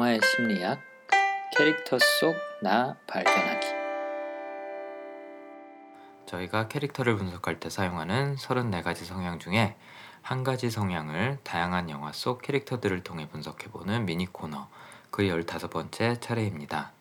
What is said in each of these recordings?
영화의 심리학, 캐릭터 속 나 발견하기. 저희가 캐릭터를 분석할 때 사용하는 34가지 성향 중에 한 가지 성향을 다양한 영화 속 캐릭터들을 통해 분석해보는 미니 코너 그 15번째 차례입니다.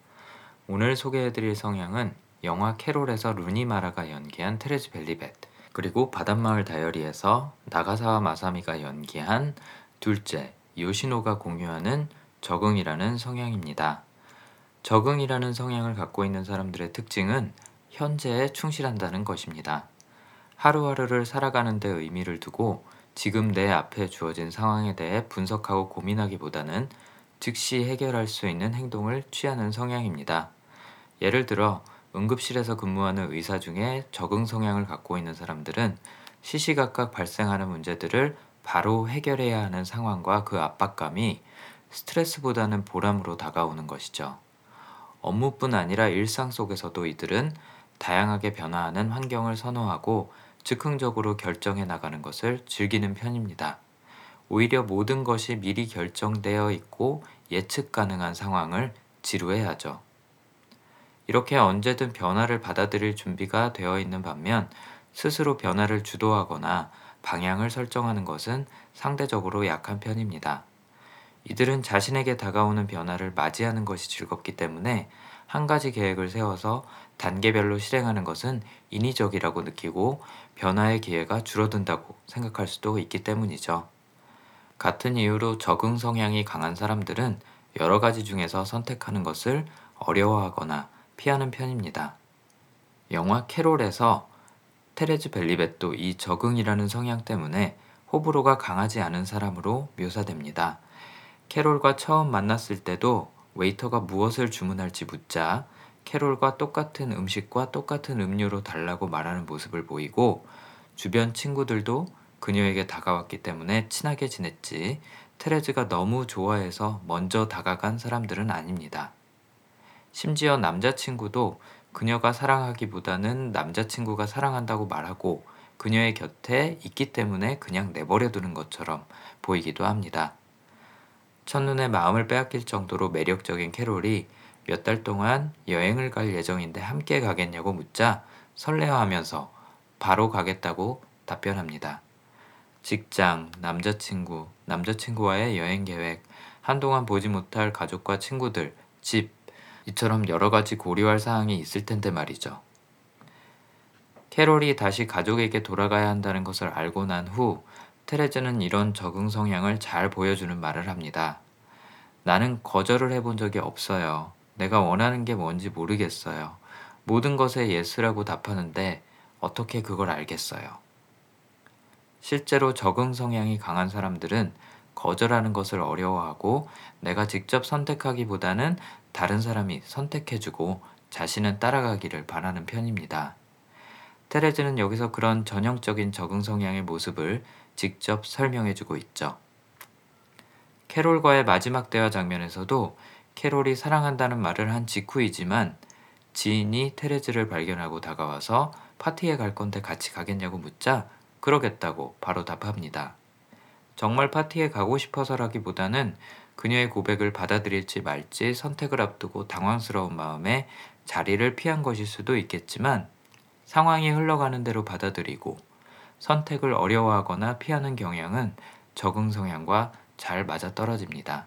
오늘 소개해드릴 성향은 영화 캐롤에서 루니 마라가 연기한 테레즈 벨리벳 그리고 바닷마을 다이어리에서 나가사와 마사미가 연기한 둘째 요시노가 공유하는 적응이라는 성향입니다. 적응이라는 성향을 갖고 있는 사람들의 특징은 현재에 충실한다는 것입니다. 하루하루를 살아가는 데 의미를 두고 지금 내 앞에 주어진 상황에 대해 분석하고 고민하기보다는 즉시 해결할 수 있는 행동을 취하는 성향입니다. 예를 들어 응급실에서 근무하는 의사 중에 적응 성향을 갖고 있는 사람들은 시시각각 발생하는 문제들을 바로 해결해야 하는 상황과 그 압박감이 스트레스보다는 보람으로 다가오는 것이죠. 업무뿐 아니라 일상 속에서도 이들은 다양하게 변화하는 환경을 선호하고 즉흥적으로 결정해 나가는 것을 즐기는 편입니다. 오히려 모든 것이 미리 결정되어 있고 예측 가능한 상황을 지루해하죠. 이렇게 언제든 변화를 받아들일 준비가 되어 있는 반면 스스로 변화를 주도하거나 방향을 설정하는 것은 상대적으로 약한 편입니다. 이들은 자신에게 다가오는 변화를 맞이하는 것이 즐겁기 때문에 한 가지 계획을 세워서 단계별로 실행하는 것은 인위적이라고 느끼고 변화의 기회가 줄어든다고 생각할 수도 있기 때문이죠. 같은 이유로 적응 성향이 강한 사람들은 여러 가지 중에서 선택하는 것을 어려워하거나 피하는 편입니다. 영화 캐롤에서 테레즈 벨리벳도 이 적응이라는 성향 때문에 호불호가 강하지 않은 사람으로 묘사됩니다. 캐롤과 처음 만났을 때도 웨이터가 무엇을 주문할지 묻자 캐롤과 똑같은 음식과 똑같은 음료로 달라고 말하는 모습을 보이고 주변 친구들도 그녀에게 다가왔기 때문에 친하게 지냈지 테레즈가 너무 좋아해서 먼저 다가간 사람들은 아닙니다. 심지어 남자친구도 그녀가 사랑하기보다는 남자친구가 사랑한다고 말하고 그녀의 곁에 있기 때문에 그냥 내버려 두는 것처럼 보이기도 합니다. 첫눈에 마음을 빼앗길 정도로 매력적인 캐롤이 몇 달 동안 여행을 갈 예정인데 함께 가겠냐고 묻자 설레어하면서 바로 가겠다고 답변합니다. 직장, 남자친구, 남자친구와의 여행 계획, 한동안 보지 못할 가족과 친구들, 집, 이처럼 여러 가지 고려할 사항이 있을 텐데 말이죠. 캐롤이 다시 가족에게 돌아가야 한다는 것을 알고 난 후 테레즈는 이런 적응 성향을 잘 보여주는 말을 합니다. 나는 거절을 해본 적이 없어요. 내가 원하는 게 뭔지 모르겠어요. 모든 것에 yes라고 답하는데 어떻게 그걸 알겠어요? 실제로 적응 성향이 강한 사람들은 거절하는 것을 어려워하고 내가 직접 선택하기보다는 다른 사람이 선택해주고 자신은 따라가기를 바라는 편입니다. 테레즈는 여기서 그런 전형적인 적응 성향의 모습을 직접 설명해주고 있죠. 캐롤과의 마지막 대화 장면에서도 캐롤이 사랑한다는 말을 한 직후이지만 지인이 테레즈를 발견하고 다가와서 파티에 갈 건데 같이 가겠냐고 묻자 그러겠다고 바로 답합니다. 정말 파티에 가고 싶어서라기보다는 그녀의 고백을 받아들일지 말지 선택을 앞두고 당황스러운 마음에 자리를 피한 것일 수도 있겠지만 상황이 흘러가는 대로 받아들이고 선택을 어려워하거나 피하는 경향은 적응 성향과 잘 맞아떨어집니다.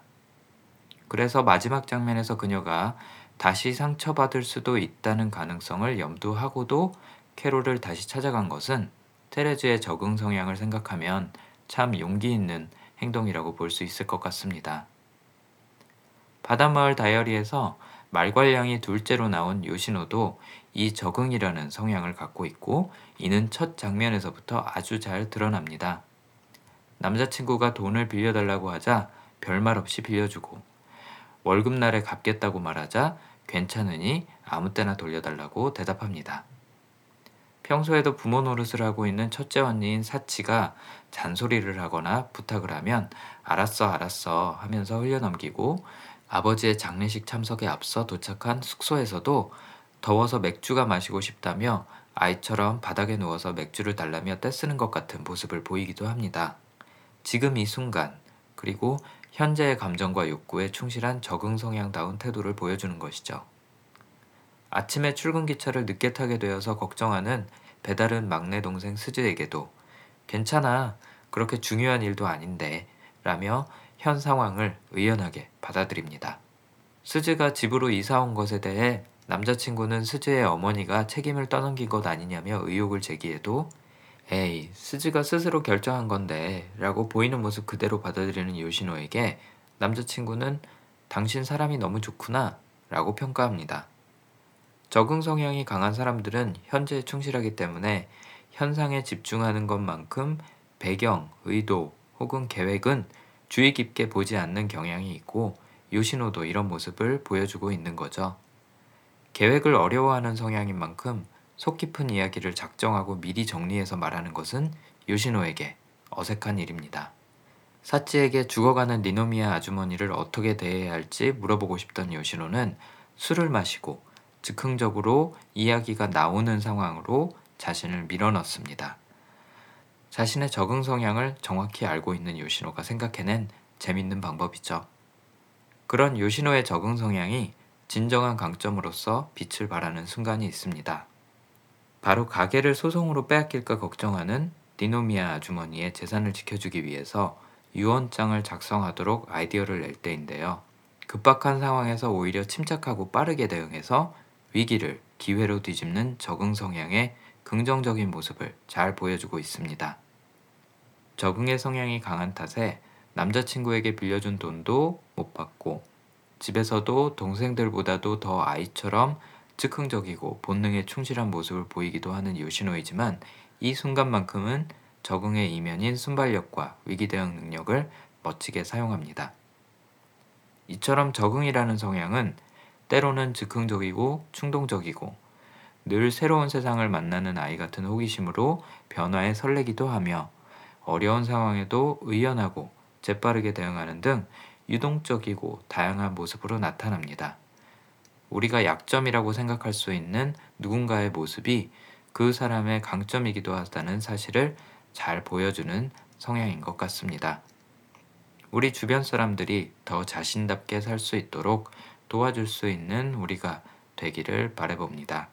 그래서 마지막 장면에서 그녀가 다시 상처받을 수도 있다는 가능성을 염두하고도 캐롤을 다시 찾아간 것은 테레즈의 적응 성향을 생각하면 참 용기 있는 행동이라고 볼 수 있을 것 같습니다. 바닷마을 다이어리에서 말괄량이 둘째로 나온 요시노도 이 적응이라는 성향을 갖고 있고 이는 첫 장면에서부터 아주 잘 드러납니다. 남자친구가 돈을 빌려달라고 하자 별말 없이 빌려주고 월급날에 갚겠다고 말하자 괜찮으니 아무 때나 돌려달라고 대답합니다. 평소에도 부모 노릇을 하고 있는 첫째 언니인 사치가 잔소리를 하거나 부탁을 하면 알았어 알았어 하면서 흘려넘기고 아버지의 장례식 참석에 앞서 도착한 숙소에서도 더워서 맥주가 마시고 싶다며 아이처럼 바닥에 누워서 맥주를 달라며 떼쓰는 것 같은 모습을 보이기도 합니다. 지금 이 순간, 그리고 현재의 감정과 욕구에 충실한 적응 성향다운 태도를 보여주는 것이죠. 아침에 출근 기차를 늦게 타게 되어서 걱정하는 배달은 막내 동생 스즈에게도 괜찮아. 그렇게 중요한 일도 아닌데. 라며 현 상황을 의연하게 받아들입니다. 스즈가 집으로 이사 온 것에 대해 남자친구는 스즈의 어머니가 책임을 떠넘긴 것 아니냐며 의혹을 제기해도 에이, 스즈가 스스로 결정한 건데 라고 보이는 모습 그대로 받아들이는 요시노에게 남자친구는 당신 사람이 너무 좋구나 라고 평가합니다. 적응 성향이 강한 사람들은 현재에 충실하기 때문에 현상에 집중하는 것만큼 배경, 의도 혹은 계획은 주의 깊게 보지 않는 경향이 있고 요시노도 이런 모습을 보여주고 있는 거죠. 계획을 어려워하는 성향인 만큼 속 깊은 이야기를 작정하고 미리 정리해서 말하는 것은 요시노에게 어색한 일입니다. 사치에게 죽어가는 니노미야 아주머니를 어떻게 대해야 할지 물어보고 싶던 요시노는 술을 마시고 즉흥적으로 이야기가 나오는 상황으로 자신을 밀어넣습니다. 자신의 적응 성향을 정확히 알고 있는 요시노가 생각해낸 재밌는 방법이죠. 그런 요시노의 적응 성향이 진정한 강점으로서 빛을 발하는 순간이 있습니다. 바로 가게를 소송으로 빼앗길까 걱정하는 니노미아 아주머니의 재산을 지켜주기 위해서 유언장을 작성하도록 아이디어를 낼 때인데요. 급박한 상황에서 오히려 침착하고 빠르게 대응해서 위기를 기회로 뒤집는 적응 성향의 긍정적인 모습을 잘 보여주고 있습니다. 적응의 성향이 강한 탓에 남자친구에게 빌려준 돈도 못 받고 집에서도 동생들보다도 더 아이처럼 즉흥적이고 본능에 충실한 모습을 보이기도 하는 요시노이지만 이 순간만큼은 적응의 이면인 순발력과 위기 대응 능력을 멋지게 사용합니다. 이처럼 적응이라는 성향은 때로는 즉흥적이고 충동적이고 늘 새로운 세상을 만나는 아이 같은 호기심으로 변화에 설레기도 하며 어려운 상황에도 의연하고 재빠르게 대응하는 등 유동적이고 다양한 모습으로 나타납니다. 우리가 약점이라고 생각할 수 있는 누군가의 모습이 그 사람의 강점이기도 하다는 사실을 잘 보여주는 성향인 것 같습니다. 우리 주변 사람들이 더 자신답게 살 수 있도록 도와줄 수 있는 우리가 되기를 바래봅니다.